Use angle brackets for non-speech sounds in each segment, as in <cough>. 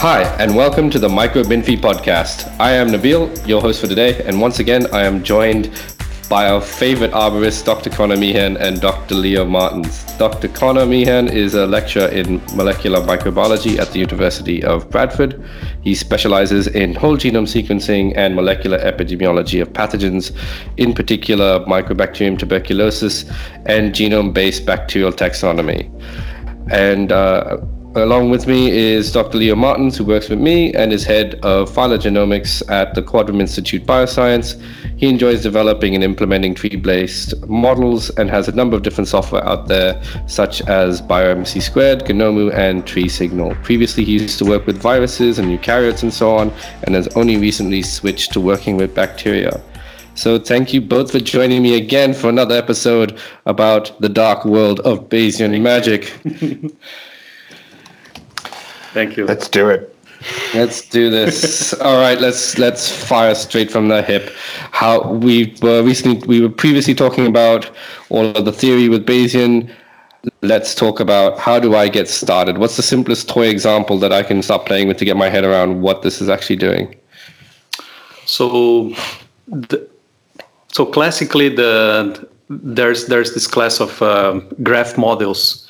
Hi, and welcome to the MicroBinfie podcast. I am Nabil, your host for today, and once again, I am joined by our favorite arborists, Dr. Connor Meehan and Dr. Leo Martins. Dr. Connor Meehan is a lecturer in molecular microbiology at the University of Bradford. He specializes in whole genome sequencing and molecular epidemiology of pathogens, in particular Mycobacterium tuberculosis and genome based bacterial taxonomy. And uh, Along with me is Dr. Leo Martins, who works with me and is head of phylogenomics at the Quadram Institute Bioscience. He enjoys developing and implementing tree-based models and has a number of different software out there, such as BioMC Squared, guenomu, and Tree Signal. Previously, he used to work with viruses and eukaryotes and so on, and has only recently switched to working with bacteria. So thank you both for joining me again for another episode about the dark world of Bayesian magic. <laughs> Thank you. Let's do it. Let's do this. <laughs> All right, let's let's fire straight from the hip. How we were recently we were previously talking about all of the theory with Bayesian. Let's talk about how do I get started? What's the simplest toy example that I can start playing with to get my head around what this is actually doing? So, the, so classically, the there's there's this class of uh, graph models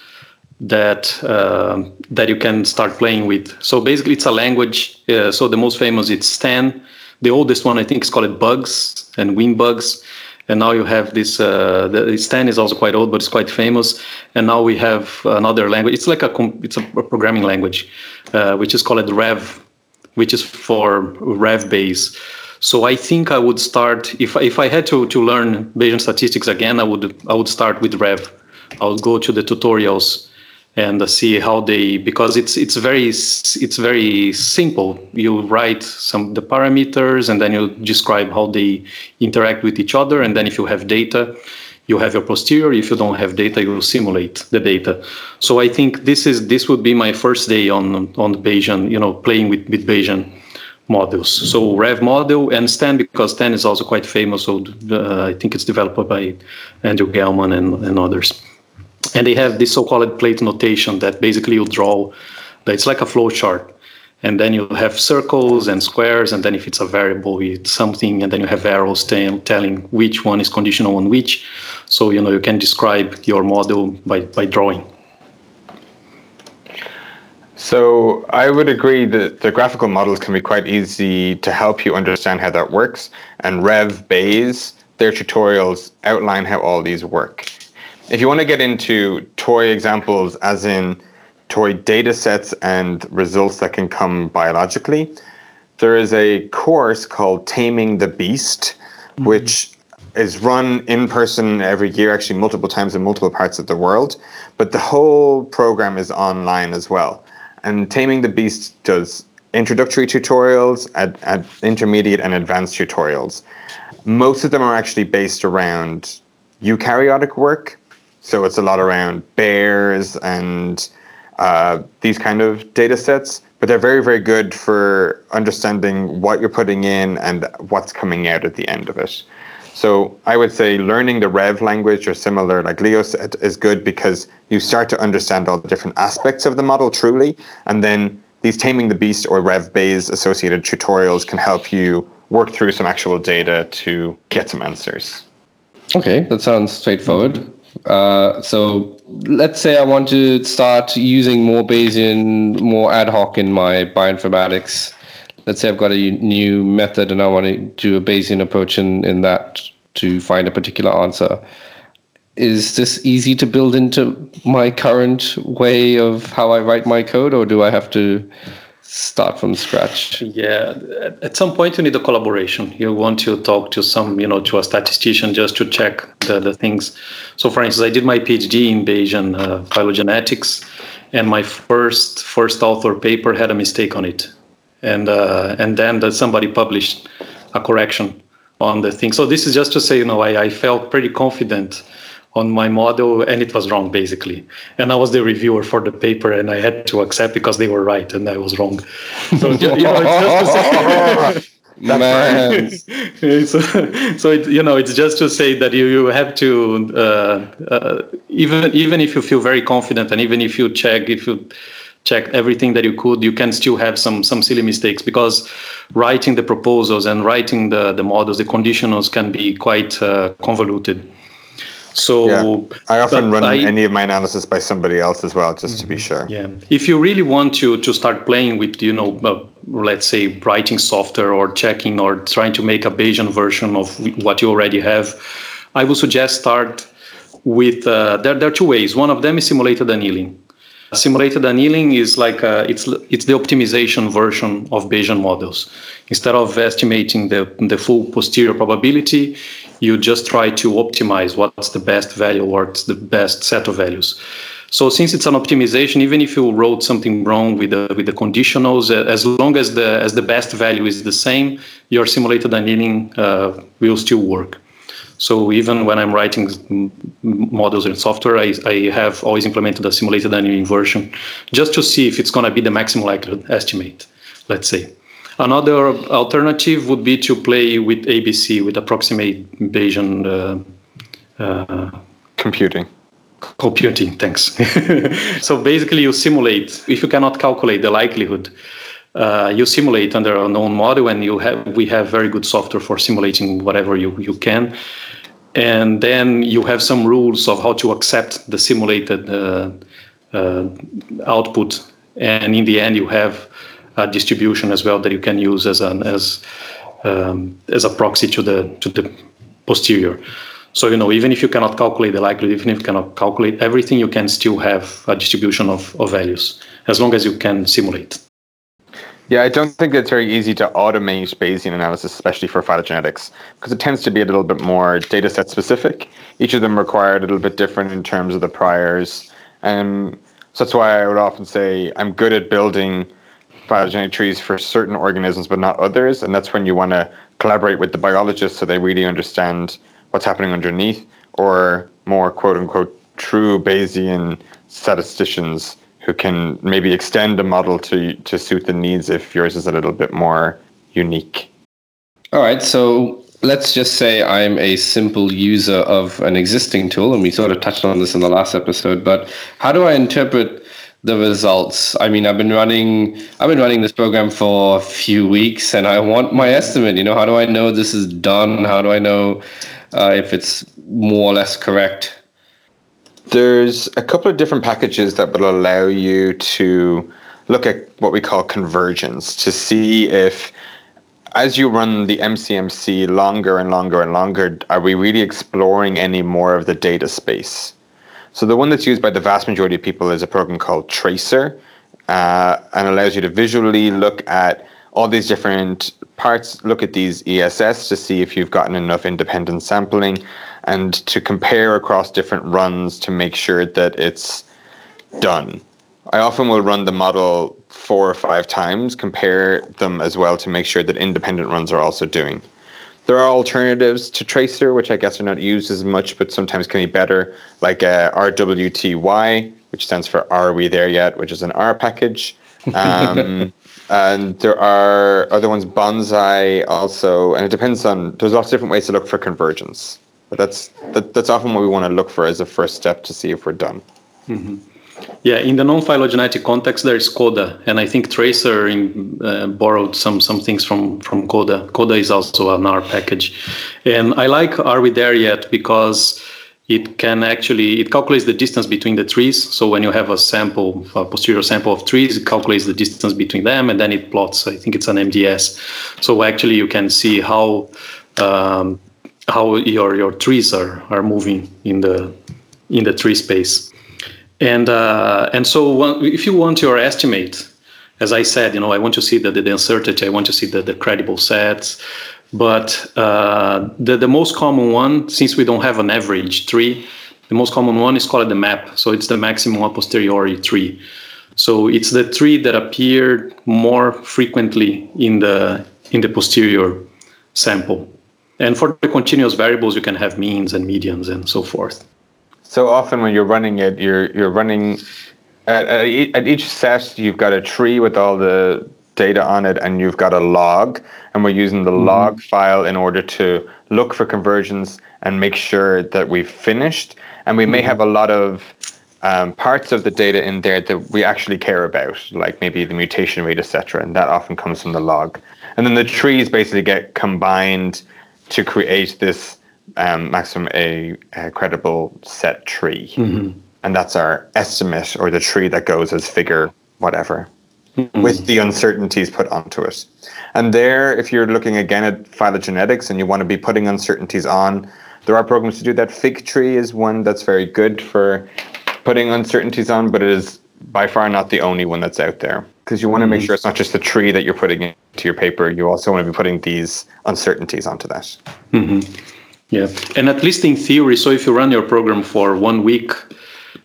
that uh, that you can start playing with. So basically, it's a language. Uh, so the most famous it's Stan. The oldest one I think is called Bugs and WinBugs. And now you have this. Uh, the Stan is also quite old, but it's quite famous. And now we have another language. It's like a it's a programming language, uh, which is called Rev, which is for Rev Bayes. So I think I would start if if I had to to learn Bayesian statistics again, I would I would start with Rev. I would go to the tutorials and see how they because it's it's very it's very simple. You write some the parameters and then you describe how they interact with each other and then if you have data you have your posterior. If you don't have data you simulate the data. So i think this is this would be my first day on on the bayesian you know playing with with bayesian models so rev model and stan because stan is also quite famous so uh, i think it's developed by andrew gelman and, and others and they have this so-called plate notation that basically you draw it's like a flow chart and then you have circles and squares and then if it's a variable it's something and then you have arrows t- telling which one is conditional on which. So you know you can describe your model by, by drawing. So i would agree that the graphical models can be quite easy to help you understand how that works. And rev bayes their tutorials outline how all these work if you want to get into toy examples, as in toy data sets and results that can come biologically, there is a course called Taming the Beast, mm-hmm. which is run in person every year, actually multiple times in multiple parts of the world. But the whole program is online as well. And Taming the Beast does introductory tutorials, at, at intermediate and advanced tutorials. Most of them are actually based around eukaryotic work, so it's a lot around bears and uh, these kind of data sets, but they're very, very good for understanding what you're putting in and what's coming out at the end of it. So I would say learning the Rev language or similar, like Leo said, is good because you start to understand all the different aspects of the model truly, and then these Taming the Beast or Rev Bayes associated tutorials can help you work through some actual data to get some answers. Okay, that sounds straightforward. Uh, so let's say I want to start using more Bayesian, more ad hoc in my bioinformatics. Let's say I've got a new method and I want to do a Bayesian approach in, in that to find a particular answer. Is this easy to build into my current way of how I write my code, or do I have to start from scratch. Yeah at some point you need a collaboration. You want to talk to some you know to a statistician just to check the, the things. So for instance i did my phd in bayesian uh, phylogenetics and my first first author paper had a mistake on it. And uh, and then somebody published a correction on the thing. So this is just to say you know i, I felt pretty confident on my model and it was wrong basically and i was the reviewer for the paper and i had to accept because they were right and i was wrong <laughs> so you know it's just Man. so, <laughs> <laughs> so it, you know it's just to say that you, you have to uh, uh, even even if you feel very confident and even if you check if you check everything that you could, you can still have some some silly mistakes because writing the proposals and writing the the models, the conditionals can be quite uh, convoluted. So yeah. I often run I, any of my analysis by somebody else as well, just to be mm-hmm. sure. Yeah. If you really want to to start playing with, you know, uh, let's say writing software or checking or trying to make a Bayesian version of what you already have, I would suggest start with. Uh, there, there are two ways. One of them is simulated annealing. Simulated annealing is like a, uh, it's it's the optimization version of Bayesian models. Instead of estimating the the full posterior probability, you just try to optimize what's the best value or what's the best set of values. So since it's an optimization, even if you wrote something wrong with the with the conditionals, as long as the as the best value is the same, your simulated annealing uh, will still work. So even when I'm writing models in software, I, I have always implemented a simulated annealing version just to see if it's going to be the maximum likelihood estimate, let's say. Another alternative would be to play with ABC, with approximate Bayesian uh, uh, computing. Computing, thanks. <laughs> so basically, you simulate. If you cannot calculate the likelihood, uh, you simulate under a known model, and you have we have very good software for simulating whatever you you can and then you have some rules of how to accept the simulated uh, uh, output and in the end you have a distribution as well that you can use as an as um, as a proxy to the to the posterior so you know even if you cannot calculate the likelihood even if you cannot calculate everything you can still have a distribution of, of values as long as you can simulate yeah, I don't think it's very easy to automate Bayesian analysis, especially for phylogenetics, because it tends to be a little bit more data set specific. Each of them require a little bit different in terms of the priors. And so that's why I would often say I'm good at building phylogenetic trees for certain organisms, but not others. And that's when you want to collaborate with the biologists so they really understand what's happening underneath, or more quote unquote true Bayesian statisticians who can maybe extend a model to to suit the needs if yours is a little bit more unique. All right, so let's just say I'm a simple user of an existing tool, and we sort of touched on this in the last episode. But how do I interpret the results? I mean, I've been running I've been running this program for a few weeks, and I want my estimate. You know, how do I know this is done? How do I know uh, if it's more or less correct? There's a couple of different packages that will allow you to look at what we call convergence to see if as you run the MCMC longer and longer and longer, are we really exploring any more of the data space? So the one that's used by the vast majority of people is a program called Tracer, uh, and allows you to visually look at all these different parts, look at these ESS to see if you've gotten enough independent sampling, and to compare across different runs to make sure that it's done. I often will run the model four or five times, compare them as well to make sure that independent runs are also doing. There are alternatives to Tracer, which I guess are not used as much, but sometimes can be better, like uh, RWTY, which stands for Are We There Yet, which is an R package. Um, <laughs> and there are other ones, Bonsai also, and it depends on, there's lots of different ways to look for convergence. But that's that, that's often what we want to look for as a first step to see if we're done. Mm-hmm. Yeah, in the non-phylogenetic context, there is CODA, and I think Tracer in, uh, borrowed some some things from from CODA. CODA is also an R package, and I like Are We There Yet because it can actually it calculates the distance between the trees. So when you have a sample, a posterior sample of trees, it calculates the distance between them, and then it plots. I think it's an MDS. So actually, you can see how um, how your your trees are are moving in the in the tree space and uh, and so if you want your estimate as i said you know i want to see the, the uncertainty i want to see the, the credible sets. But uh, the, the most common one since we don't have an average tree the most common one is called the map. So it's the maximum a posteriori tree so it's the tree that appeared more frequently in the in the posterior sample. And for the continuous variables, you can have means and medians and so forth. So often when you're running it, you're you're running at, at each set, you've got a tree with all the data on it, and you've got a log, and we're using the mm-hmm. log file in order to look for conversions and make sure that we've finished. And we mm-hmm. may have a lot of um, parts of the data in there that we actually care about, like maybe the mutation rate, etc. And that often comes from the log. And then the trees basically get combined to create this um, maximum a, a, credible set tree. Mm-hmm. And that's our estimate or the tree that goes as figure whatever mm-hmm. with the uncertainties put onto it. And there, if you're looking again at phylogenetics and you want to be putting uncertainties on, there are programs to do that. FigTree is one that's very good for putting uncertainties on, but it is by far not the only one that's out there because you want to make mm-hmm. sure it's not just the tree that you're putting into your paper. You also want to be putting these uncertainties onto that. Mm-hmm. Yeah, and at least in theory, so if you run your program for one week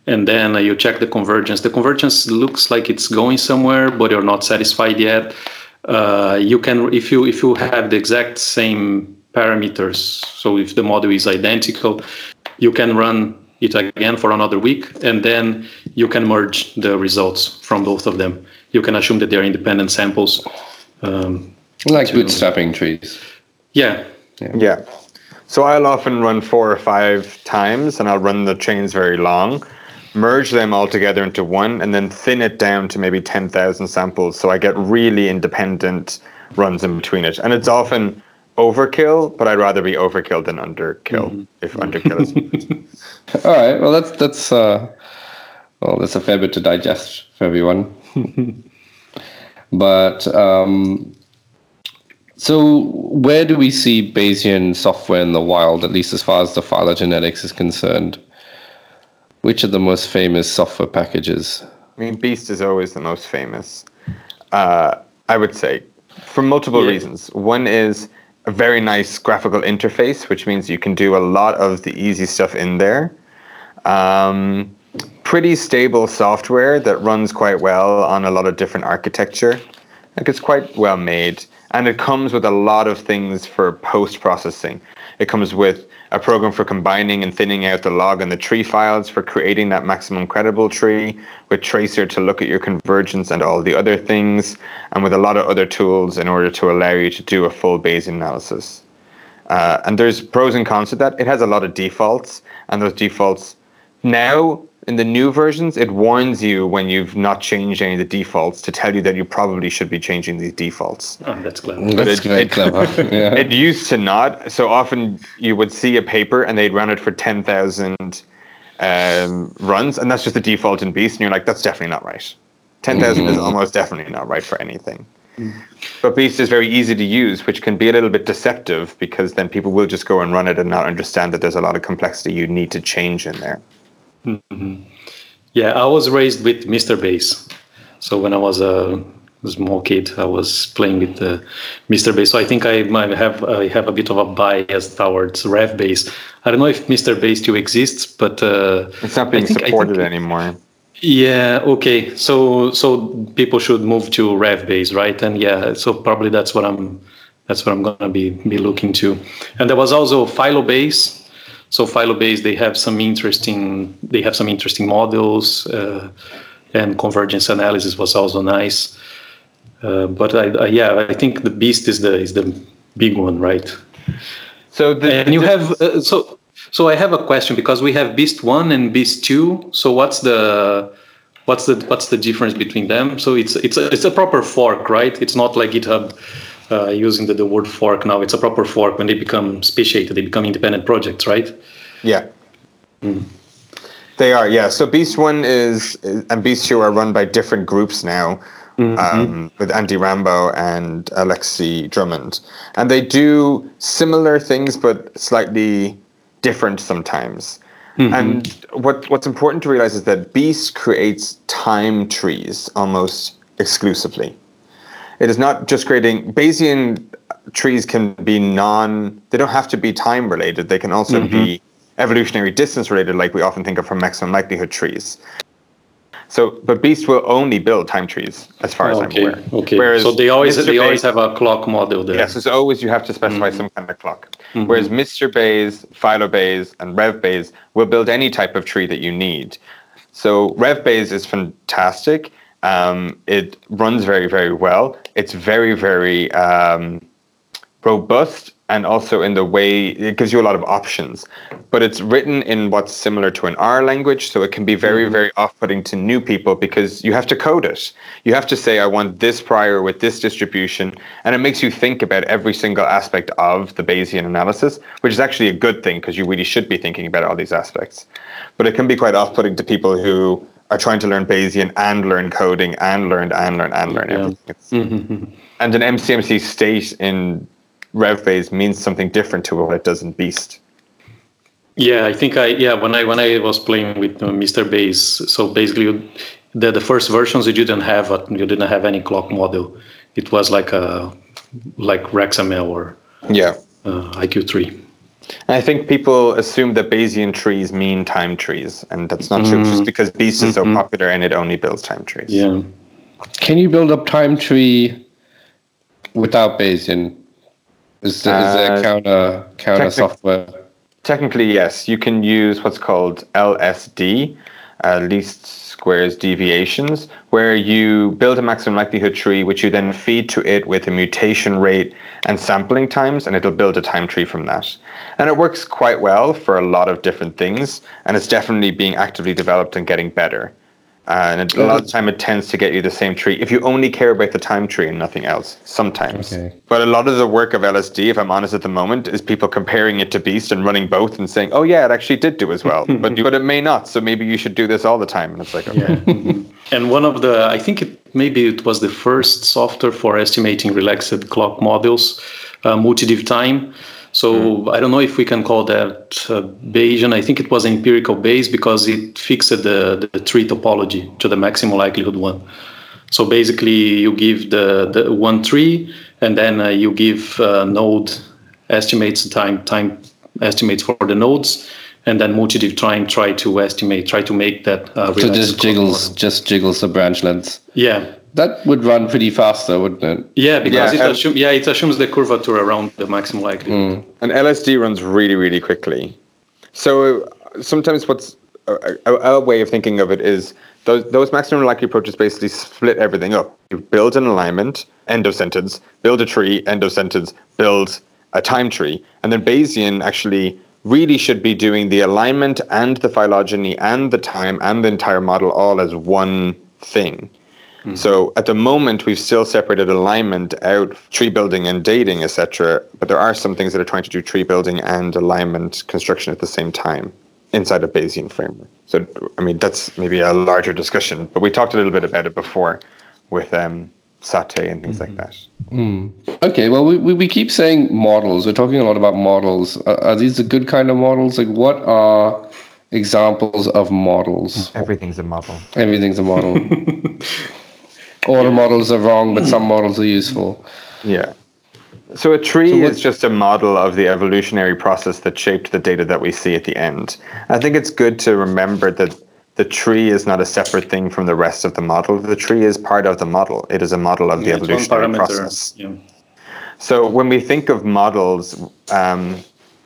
and then uh, you check the convergence, the convergence looks like it's going somewhere, but you're not satisfied yet. Uh, you can, if you if you have the exact same parameters, so if the model is identical, you can run it again for another week, and then you can merge the results from both of them. You can assume that they're independent samples. Um, like to, bootstrapping trees. Yeah. yeah. Yeah. So I'll often run four or five times, and I'll run the chains very long, merge them all together into one, and then thin it down to maybe ten thousand samples. So I get really independent runs in between it, and it's often overkill, but I'd rather be overkill than underkill mm-hmm. if underkill is. <laughs> All right. Well, that's that's uh, well, that's a fair bit to digest for everyone. <laughs> but um, so, where do we see Bayesian software in the wild, at least as far as the phylogenetics is concerned? Which are the most famous software packages? I mean, Beast is always the most famous. Uh, I would say, for multiple yeah. reasons. One is a very nice graphical interface, which means you can do a lot of the easy stuff in there. Um, pretty stable software that runs quite well on a lot of different architecture. Like it's quite well made, and it comes with a lot of things for post processing. It comes with a program for combining and thinning out the log and the tree files for creating that maximum credible tree, with Tracer to look at your convergence and all the other things, and with a lot of other tools in order to allow you to do a full Bayesian analysis. Uh, and there's pros and cons to that. It has a lot of defaults, and those defaults now in the new versions, it warns you when you've not changed any of the defaults to tell you that you probably should be changing these defaults. Oh, that's clever. That's it, it, clever. <laughs> Yeah. it used to not. So often you would see a paper and they'd run it for 10,000 um, runs, and that's just the default in Beast, and you're like, that's definitely not right. 10,000 mm-hmm. is almost definitely not right for anything. Mm. But Beast is very easy to use, which can be a little bit deceptive because then people will just go and run it and not understand that there's a lot of complexity you need to change in there. Mm-hmm. Yeah, I was raised with Mr. Bayes. So when I was a small kid, I was playing with the Mr. Bayes. So I think I might have I have a bit of a bias towards Rev Bayes. I don't know if Mr. Bayes still exists, but uh, it's not being think, supported think, anymore. Yeah. Okay. So so people should move to Rev Bayes, right? And yeah, so probably that's what I'm that's what I'm gonna be be looking to. And there was also PhyloBayes so PhyloBayes, they have some interesting they have some interesting models, uh, and convergence analysis was also nice. Uh, but I, I, yeah, I think the Beast is the is the big one, right? So the, and you have uh, so so I have a question because we have Beast one and Beast two. So what's the what's the what's the difference between them? So it's it's a, it's a proper fork, right? It's not like GitHub uh, using the, the word fork now. It's a proper fork when they become speciated, they become independent projects, right? Yeah. Mm. They are, yeah. So Beast One is, and Beast Two are run by different groups now, mm-hmm. um, with Andy Rambaut and Alexei Drummond, and they do similar things but slightly different sometimes. Mm-hmm. And what what's important to realize is that Beast creates time trees almost exclusively. It is not just creating Bayesian trees can be non they don't have to be time related. They can also mm-hmm. be evolutionary distance related, like we often think of for maximum likelihood trees. So, but Beast will only build time trees, as far as okay, I'm aware. Okay. Whereas so they always Mr. they always have a clock model there. Yes, it's always you have to specify mm-hmm. some kind of clock. Mm-hmm. Whereas Mr. Bayes, PhyloBayes, and Rev Bayes will build any type of tree that you need. So Rev Bayes is fantastic. Um, it runs very, very well. It's very, very um, robust and also in the way it gives you a lot of options. But it's written in what's similar to an R language, so it can be very, Mm-hmm. very off-putting to new people because you have to code it. You have to say, I want this prior with this distribution, and it makes you think about every single aspect of the Bayesian analysis, which is actually a good thing because you really should be thinking about all these aspects. But it can be quite off-putting to people who are trying to learn Bayesian and learn coding and learn and learn and learn everything. It's- and an MCMC state in RevBayes means something different to what it does in Beast. Yeah, I think I yeah when I when I was playing with uh, Mr. Bayes, so basically the the first versions you didn't have a, you didn't have any clock model. It was like a like RAxML or Yeah. uh, IQ-TREE. I think people assume that Bayesian trees mean time trees, and that's not true just because Beast is so popular and it only builds time trees. Yeah. Can you build up time tree without Bayesian? Is, there- is there Uh, counter counter technic- software? Technically, yes. You can use what's called LSD, uh, least squares deviations, where you build a maximum likelihood tree, which you then feed to it with a mutation rate and sampling times, and it'll build a time tree from that. And it works quite well for a lot of different things, and it's definitely being actively developed and getting better. Uh, and a lot of the time, it tends to get you the same tree if you only care about the time tree and nothing else. Sometimes, Okay. but a lot of the work of LSD, if I'm honest at the moment, is people comparing it to Beast and running both and saying, "Oh yeah, it actually did do as well," <laughs> but but it may not. So maybe you should do this all the time. And it's like, okay. And one of the, I think it maybe it was the first software for estimating relaxed clock models, uh, multidivtime. So I don't know if we can call that uh, Bayesian. I think it was an empirical Bayes because it fixed the, the tree topology to the maximum likelihood one. So basically, you give the, the one tree, and then uh, you give uh, node estimates time time estimates for the nodes, and then multidivtime try to estimate, try to make that. Uh, So just jiggles model. just jiggles the branch lengths. Yeah, That would run pretty fast though, wouldn't it? yeah, because Yeah, it, and- assume, yeah, it assumes the curvature around the maximum likelihood. And LSD runs really, really quickly. So uh, sometimes what's a, a, a way of thinking of it is those, those maximum likely approaches basically split everything up. You build an alignment, end of sentence, build a tree, end of sentence, build a time tree. And then Bayesian actually really should be doing the alignment and the phylogeny and the time and the entire model all as one thing. Mm-hmm. So at the moment, we've still separated alignment out, tree building and dating, etc. But there are some things that are trying to do tree building and alignment construction at the same time inside a Bayesian framework. So I mean, that's maybe a larger discussion, but we talked a little bit about it before with um, SATé and things like mm-hmm. that. Mm. Okay, well, we, we, we keep saying models. We're talking a lot about models. Are, are these the good kind of models? Like, what are examples of models? Everything's a model. Everything's a model. <laughs> All the models are wrong, but some <clears throat> models are useful. Yeah. So a tree So what- is just a model of the evolutionary process that shaped the data that we see at the end. I think it's good to remember that the tree is not a separate thing from the rest of the model. The tree is part of the model. It is a model of the It's one evolutionary process. Yeah. So when we think of models, um,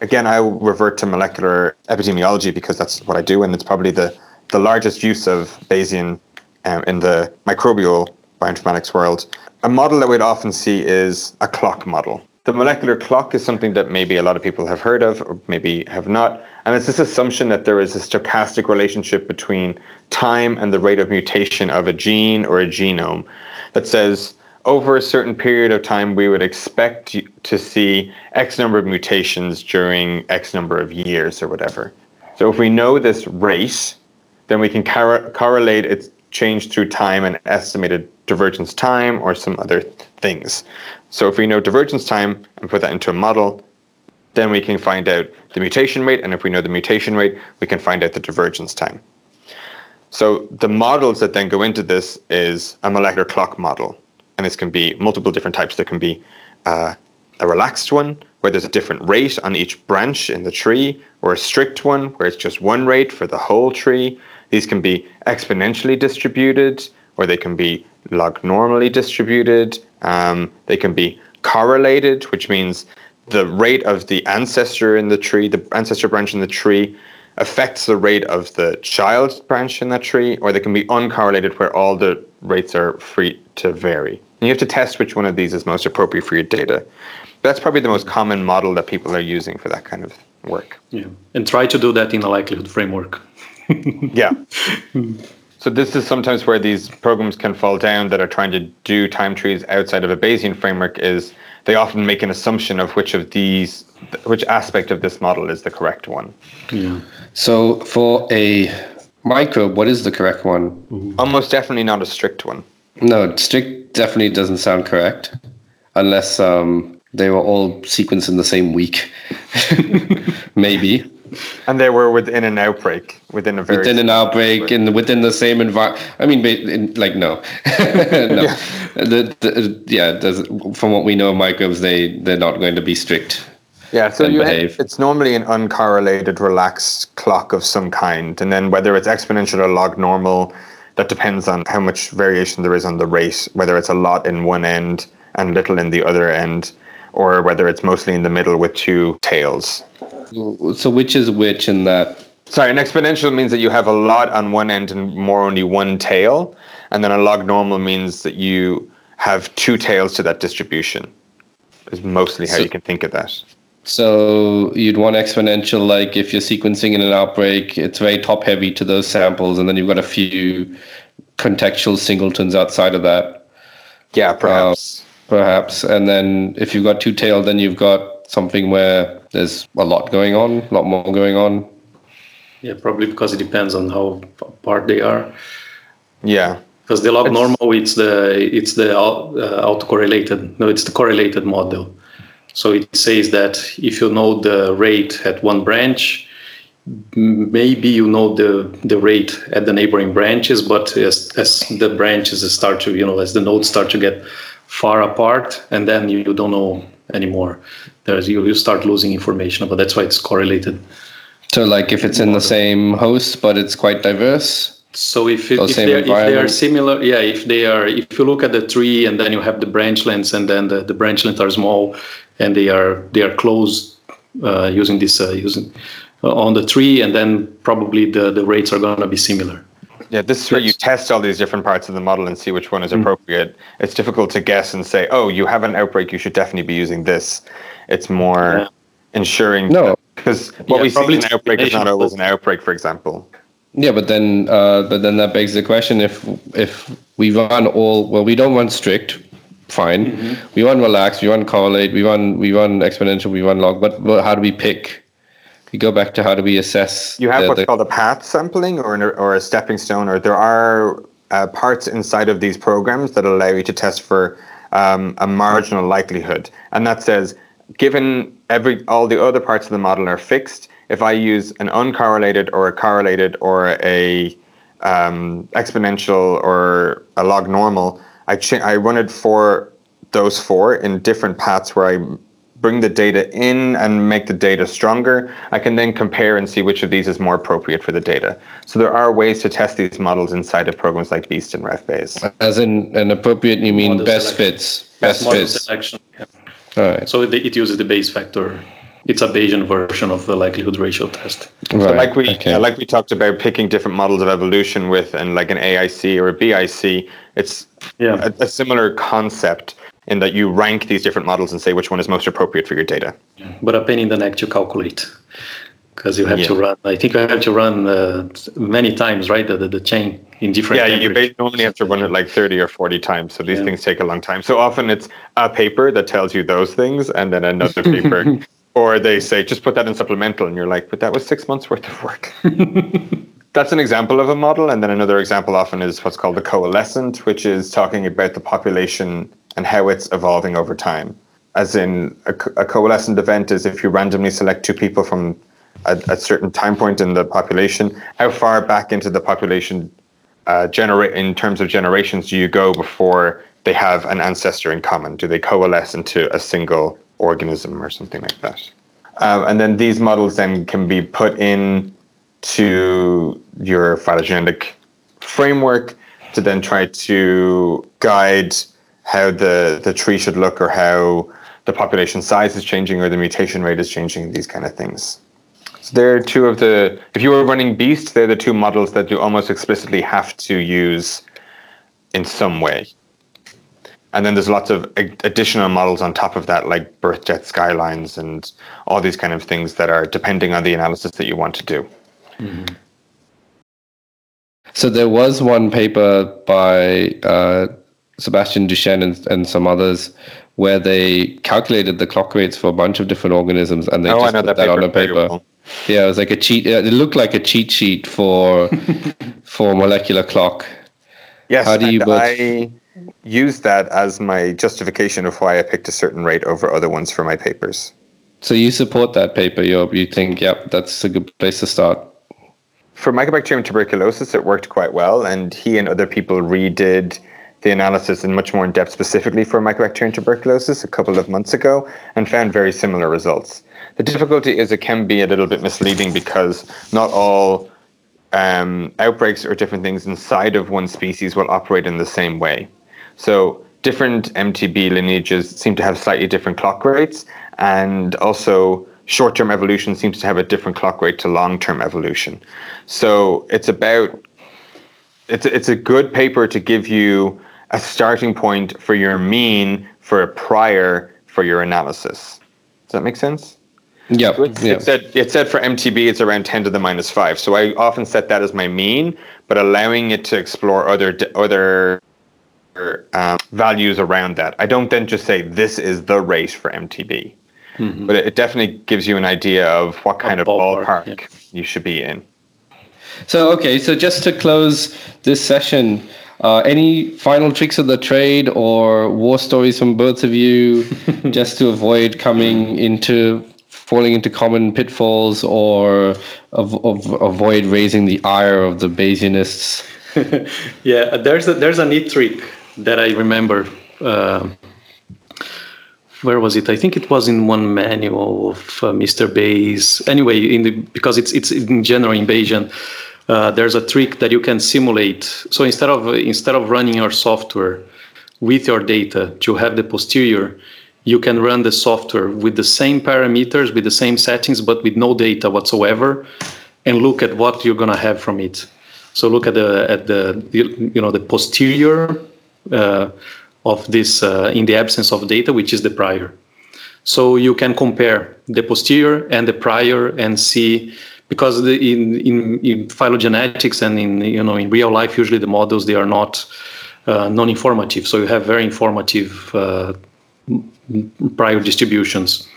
again, I will revert to molecular epidemiology because that's what I do, and it's probably the, the largest use of Bayesian um, in the microbial bioinformatics world. A model that we'd often see is a clock model. The molecular clock is something that maybe a lot of people have heard of, or maybe have not. And it's this assumption that there is a stochastic relationship between time and the rate of mutation of a gene or a genome that says over a certain period of time, we would expect to see X number of mutations during X number of years or whatever. So if we know this rate, then we can cor- correlate its change through time and estimated divergence time or some other things. So if we know divergence time and put that into a model, then we can find out the mutation rate. And if we know the mutation rate, we can find out the divergence time. So the models that then go into this is a molecular clock model. And this can be multiple different types. There can be uh, a relaxed one where there's a different rate on each branch in the tree, or a strict one where it's just one rate for the whole tree. These can be exponentially distributed, or they can be log normally distributed. Um, they can be correlated, which means the rate of the ancestor in the tree, the ancestor branch in the tree, affects the rate of the child branch in that tree, or they can be uncorrelated where all the rates are free to vary. And you have to test which one of these is most appropriate for your data. That's probably the most common model that people are using for that kind of work. Yeah, and try to do that in a likelihood framework. yeah. <laughs> So this is sometimes where these programs can fall down that are trying to do time trees outside of a Bayesian framework is they often make an assumption of which of these which aspect of this model is the correct one. Yeah. So for a microbe, what is the correct one? Mm-hmm. Almost definitely not a strict one. No, strict definitely doesn't sound correct, unless um, they were all sequenced in the same week. <laughs> Maybe. And they were within an outbreak, within a very within an outbreak, and within the same environment. I mean, in, like no, <laughs> no. Yeah. The, the, yeah, from what we know, microbes they they're not going to be strict. Yeah, so you have, it's normally an uncorrelated, relaxed clock of some kind, and then whether it's exponential or log normal, that depends on how much variation there is on the rate. Whether it's a lot in one end and little in the other end, or whether it's mostly in the middle with two tails. So which is which in that? Sorry, an exponential means that you have a lot on one end and more only one tail, and then a log normal means that you have two tails to that distribution. Is mostly how so, you can think of that. So you'd want exponential, like if you're sequencing in an outbreak, it's very top heavy to those samples, and then you've got a few contextual singletons outside of that. Yeah, perhaps. Uh, perhaps. And then if you've got two tail, then you've got something where there's a lot going on, a lot more going on. Yeah, probably because it depends on how apart they are. Yeah. Because the log it's, normal, it's the it's the uh, autocorrelated. No, it's the correlated model. So it says that if you know the rate at one branch, maybe you know the the rate at the neighboring branches, but as as the branches start to you know as the nodes start to get far apart, and then you, you don't know anymore. There's you, you start losing information, but that's why it's correlated. So, like if it's in the same host, but it's quite diverse. So if, it, if, they are, if, they are, similar, yeah, if they are, if you look at the tree and then you have the branch lengths and then the, the branch lengths are small and they are they are close uh, using this uh, using uh, on the tree and then probably the, the rates are going to be similar. Yeah, this is where you test all these different parts of the model and see which one is mm. appropriate. Mm-hmm. It's difficult to guess and say, oh, you have an outbreak, you should definitely be using this. It's more yeah. ensuring. No. Because what yeah, we see in an outbreak is not always an outbreak, for example. Yeah, but then, uh, but then that begs the question: if if we run all, well, we don't run strict, fine. Mm-hmm. We run relax, we run correlate, we run we run exponential, we run log. But, but how do we pick? We go back to how do we assess? You have the, what's the, called a path sampling or an, or a stepping stone, or there are uh, parts inside of these programs that allow you to test for um, a marginal likelihood, and that says given every all the other parts of the model are fixed if I use an uncorrelated or a correlated or a um, exponential or a log normal, I, cha- I run it for those four in different paths where I bring the data in and make the data stronger. I can then compare and see which of these is more appropriate for the data. So there are ways to test these models inside of programs like Beast and RevBayes. As in an appropriate, you mean model best selection. fits? Best, best fits. Selection. Yeah. All right. So it, it uses the Bayes factor it's a Bayesian version of the likelihood ratio test. Right. So like we okay. like we talked about picking different models of evolution with and like an AIC or a BIC, it's yeah. a, a similar concept in that you rank these different models and say which one is most appropriate for your data. But a pain in the neck to calculate because you have yeah. to run. I think I have to run uh, many times, right? The, the, the, chain in different. Yeah, you only have to run it like thirty or forty times. So these yeah. things take a long time. So often it's a paper that tells you those things, and then another <laughs> paper or they say just put that in supplemental and you're like but that was six months worth of work <laughs> that's an example of a model and then another example often is what's called the coalescent which is talking about the population and how it's evolving over time as in a, a coalescent event is if you randomly select two people from a, a, certain time point in the population how far back into the population uh, generate in terms of generations do you go before they have an ancestor in common do they coalesce into a single organism or something like that. Um, and then these models then can be put in to your phylogenetic framework to then try to guide how the, the tree should look or how the population size is changing or the mutation rate is changing, these kind of things. So they're two of the, if you were running Beast, they're the two models that you almost explicitly have to use in some way. and then there's lots of additional models on top of that, like birth-death skylines and all these kind of things that are depending on the analysis that you want to do. Mm-hmm. So there was one paper by uh, Sebastian Duchêne and, and, some others where they calculated the clock rates for a bunch of different organisms and they oh, just put that, that on a paper. Yeah, it was like a cheat. It looked like a cheat sheet for <laughs> for molecular clock. Yes, How do you I use that as my justification of why I picked a certain rate over other ones for my papers. So you support that paper? You you think, yep, that's a good place to start. For Mycobacterium tuberculosis, it worked quite well, and he and other people redid the analysis in much more in depth specifically for Mycobacterium tuberculosis a couple of months ago and found very similar results. The difficulty is it can be a little bit misleading because not all um, outbreaks or different things inside of one species will operate in the same way. So different MTB lineages seem to have slightly different clock rates, and also short-term evolution seems to have a different clock rate to long-term evolution. So it's about it's it's a good paper to give you a starting point for your mean for a prior for your analysis. Does that make sense? Yeah. So yep. It said it said for MTB it's around 10 to the minus 5. So I often set that as my mean, but allowing it to explore other other um, values around that. I don't then just say this is the rate for MTB. Mm-hmm. But it, definitely gives you an idea of what kind a of ballpark, ballpark yeah. you should be in. So okay, so just to close this session, uh, any final tricks of the trade or war stories from both of you, <laughs> just to avoid coming into falling into common pitfalls or of, of, avoid raising the ire of the Bayesianists? <laughs> yeah, there's a, there's a neat trick that I remember. Uh, where was it? I think it was in one manual of uh, Mr. Bayes. Anyway, in the because it's it's in general in Bayesian uh, there's a trick that you can simulate. So instead of instead of running your software with your data to have the posterior, you can run the software with the same parameters, with the same settings, but with no data whatsoever, and look at what you're gonna have from it. So look at the at the you know the posterior uh, of this uh, in the absence of data, which is the prior. So you can compare the posterior and the prior and see because the, in, in, in phylogenetics and in you know in real life usually the models they are not uh, non-informative. So you have very informative uh, prior distributions.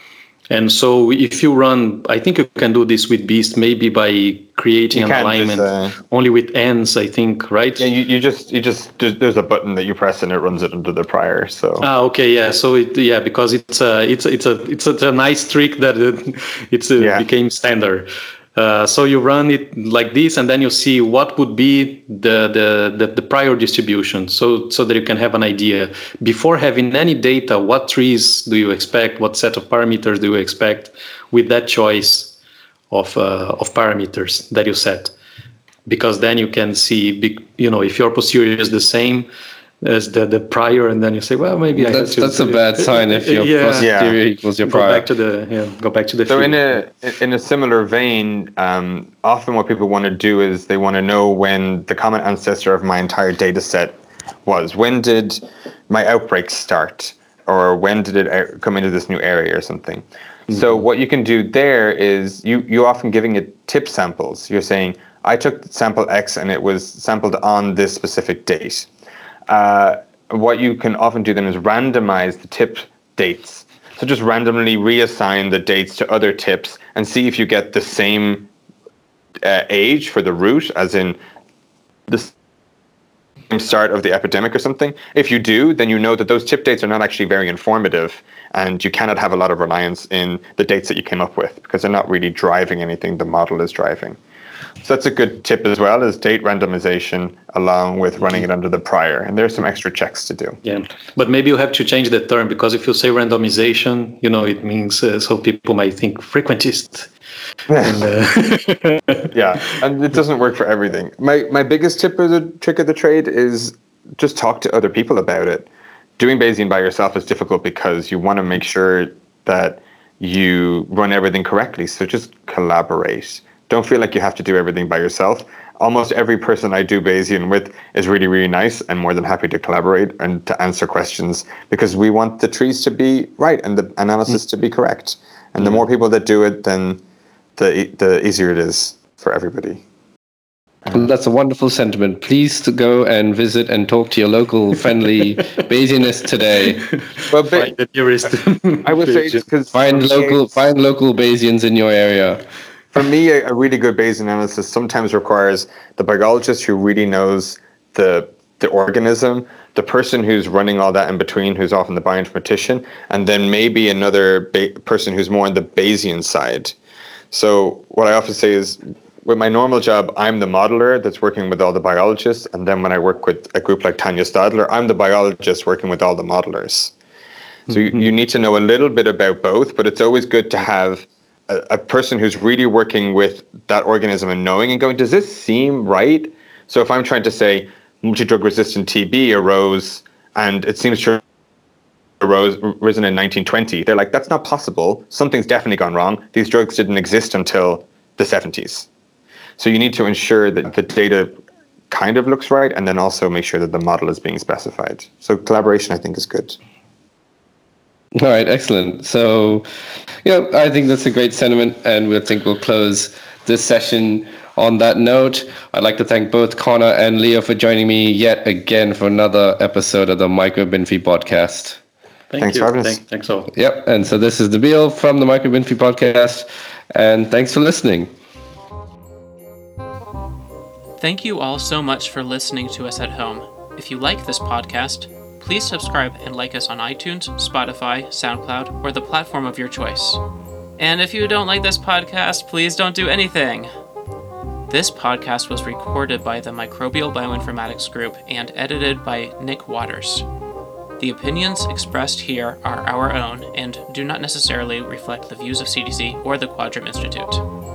And so if you run i think you can do this with beast maybe by creating an alignment just, uh, only with Ns i think right? Yeah you, you just you just there's a button that you press and it runs it into the prior so. Ah okay yeah. So it yeah because it's a it's a, it's a it's a, a nice trick that it, <laughs> it's a, yeah. became standard uh, so you run it like this, and then you see what would be the, the, the, the, prior distribution, so, so that you can have an idea. Before having any data, what trees do you expect? What set of parameters do you expect with that choice of, uh, of parameters that you set? Because then you can see, you know, if your posterior is the same, as the, the prior, and then you say, well, maybe that's, that's a bad sign if your yeah. posterior yeah. equals your prior. Go back to the yeah, go back to the. So field. in a in a similar vein, um, often what people want to do is they want to know when the common ancestor of my entire data set was. When did my outbreak start, or when did it come into this new area or something? Mm-hmm. So what you can do there is you you often giving it tip samples. You're saying I took sample X and it was sampled on this specific date uh, what you can often do then is randomize the tip dates. So just randomly reassign the dates to other tips and see if you get the same uh, age for the root, as in the start of the epidemic or something. If you do, then you know that those tip dates are not actually very informative and you cannot have a lot of reliance in the dates that you came up with because they're not really driving anything the model is driving. So that's a good tip as well as date randomization along with running it under the prior. And there's some extra checks to do. Yeah, but maybe you have to change the term because if you say randomization, you know, it means uh, so people might think frequentist. and, <laughs> uh, yeah, and it doesn't work for everything. My my biggest tip of the trick of the trade is just talk to other people about it. Doing Bayesian by yourself is difficult because you want to make sure that you run everything correctly. So just collaborate don't feel like you have to do everything by yourself. almost every person I do Bayesian with is really, really nice and more than happy to collaborate and to answer questions because we want the trees to be right and the analysis mm. to be correct. And mm. the more people that do it, then the the easier it is for everybody. That's a wonderful sentiment. Please to go and visit and talk to your local friendly <laughs> Bayesianist today. Well, find the nearest. <laughs> I would say because find local find local Bayesians in your area. For me, a, a really good Bayesian analysis sometimes requires the biologist who really knows the the organism, the person who's running all that in between, who's often the bioinformatician, and then maybe another ba- person who's more on the Bayesian side. So what I often say is with my normal job, I'm the modeler that's working with all the biologists. And then when I work with a group like Tanja Stadler, I'm the biologist working with all the modelers. So mm-hmm. you, you need to know a little bit about both, but it's always good to have a, a person who's really working with that organism and knowing and going, does this seem right? So if I'm trying to say multi-drug resistant TB arose and it seems to arose risen in 1920, they're like, that's not possible. Something's definitely gone wrong. These drugs didn't exist until the 70s. So you need to ensure that the data kind of looks right and then also make sure that the model is being specified. So collaboration, I think, is good. All right, excellent. So, yeah, I think that's a great sentiment, and we think we'll close this session on that note. I'd like to thank both Connor and Leo for joining me yet again for another episode of the MicroBinfie podcast. Thank thanks you. For thanks, thanks all. Yep, and so this is Nabil from the MicroBinfie podcast, and thanks for listening. Thank you all so much for listening to us at home. If you like this podcast, please subscribe and like us on iTunes, Spotify, SoundCloud, or the platform of your choice. And if you don't like this podcast, please don't do anything. This podcast was recorded by the Microbial Bioinformatics Group and edited by Nick Waters. The opinions expressed here are our own and do not necessarily reflect the views of CDC or the Quadram Institute.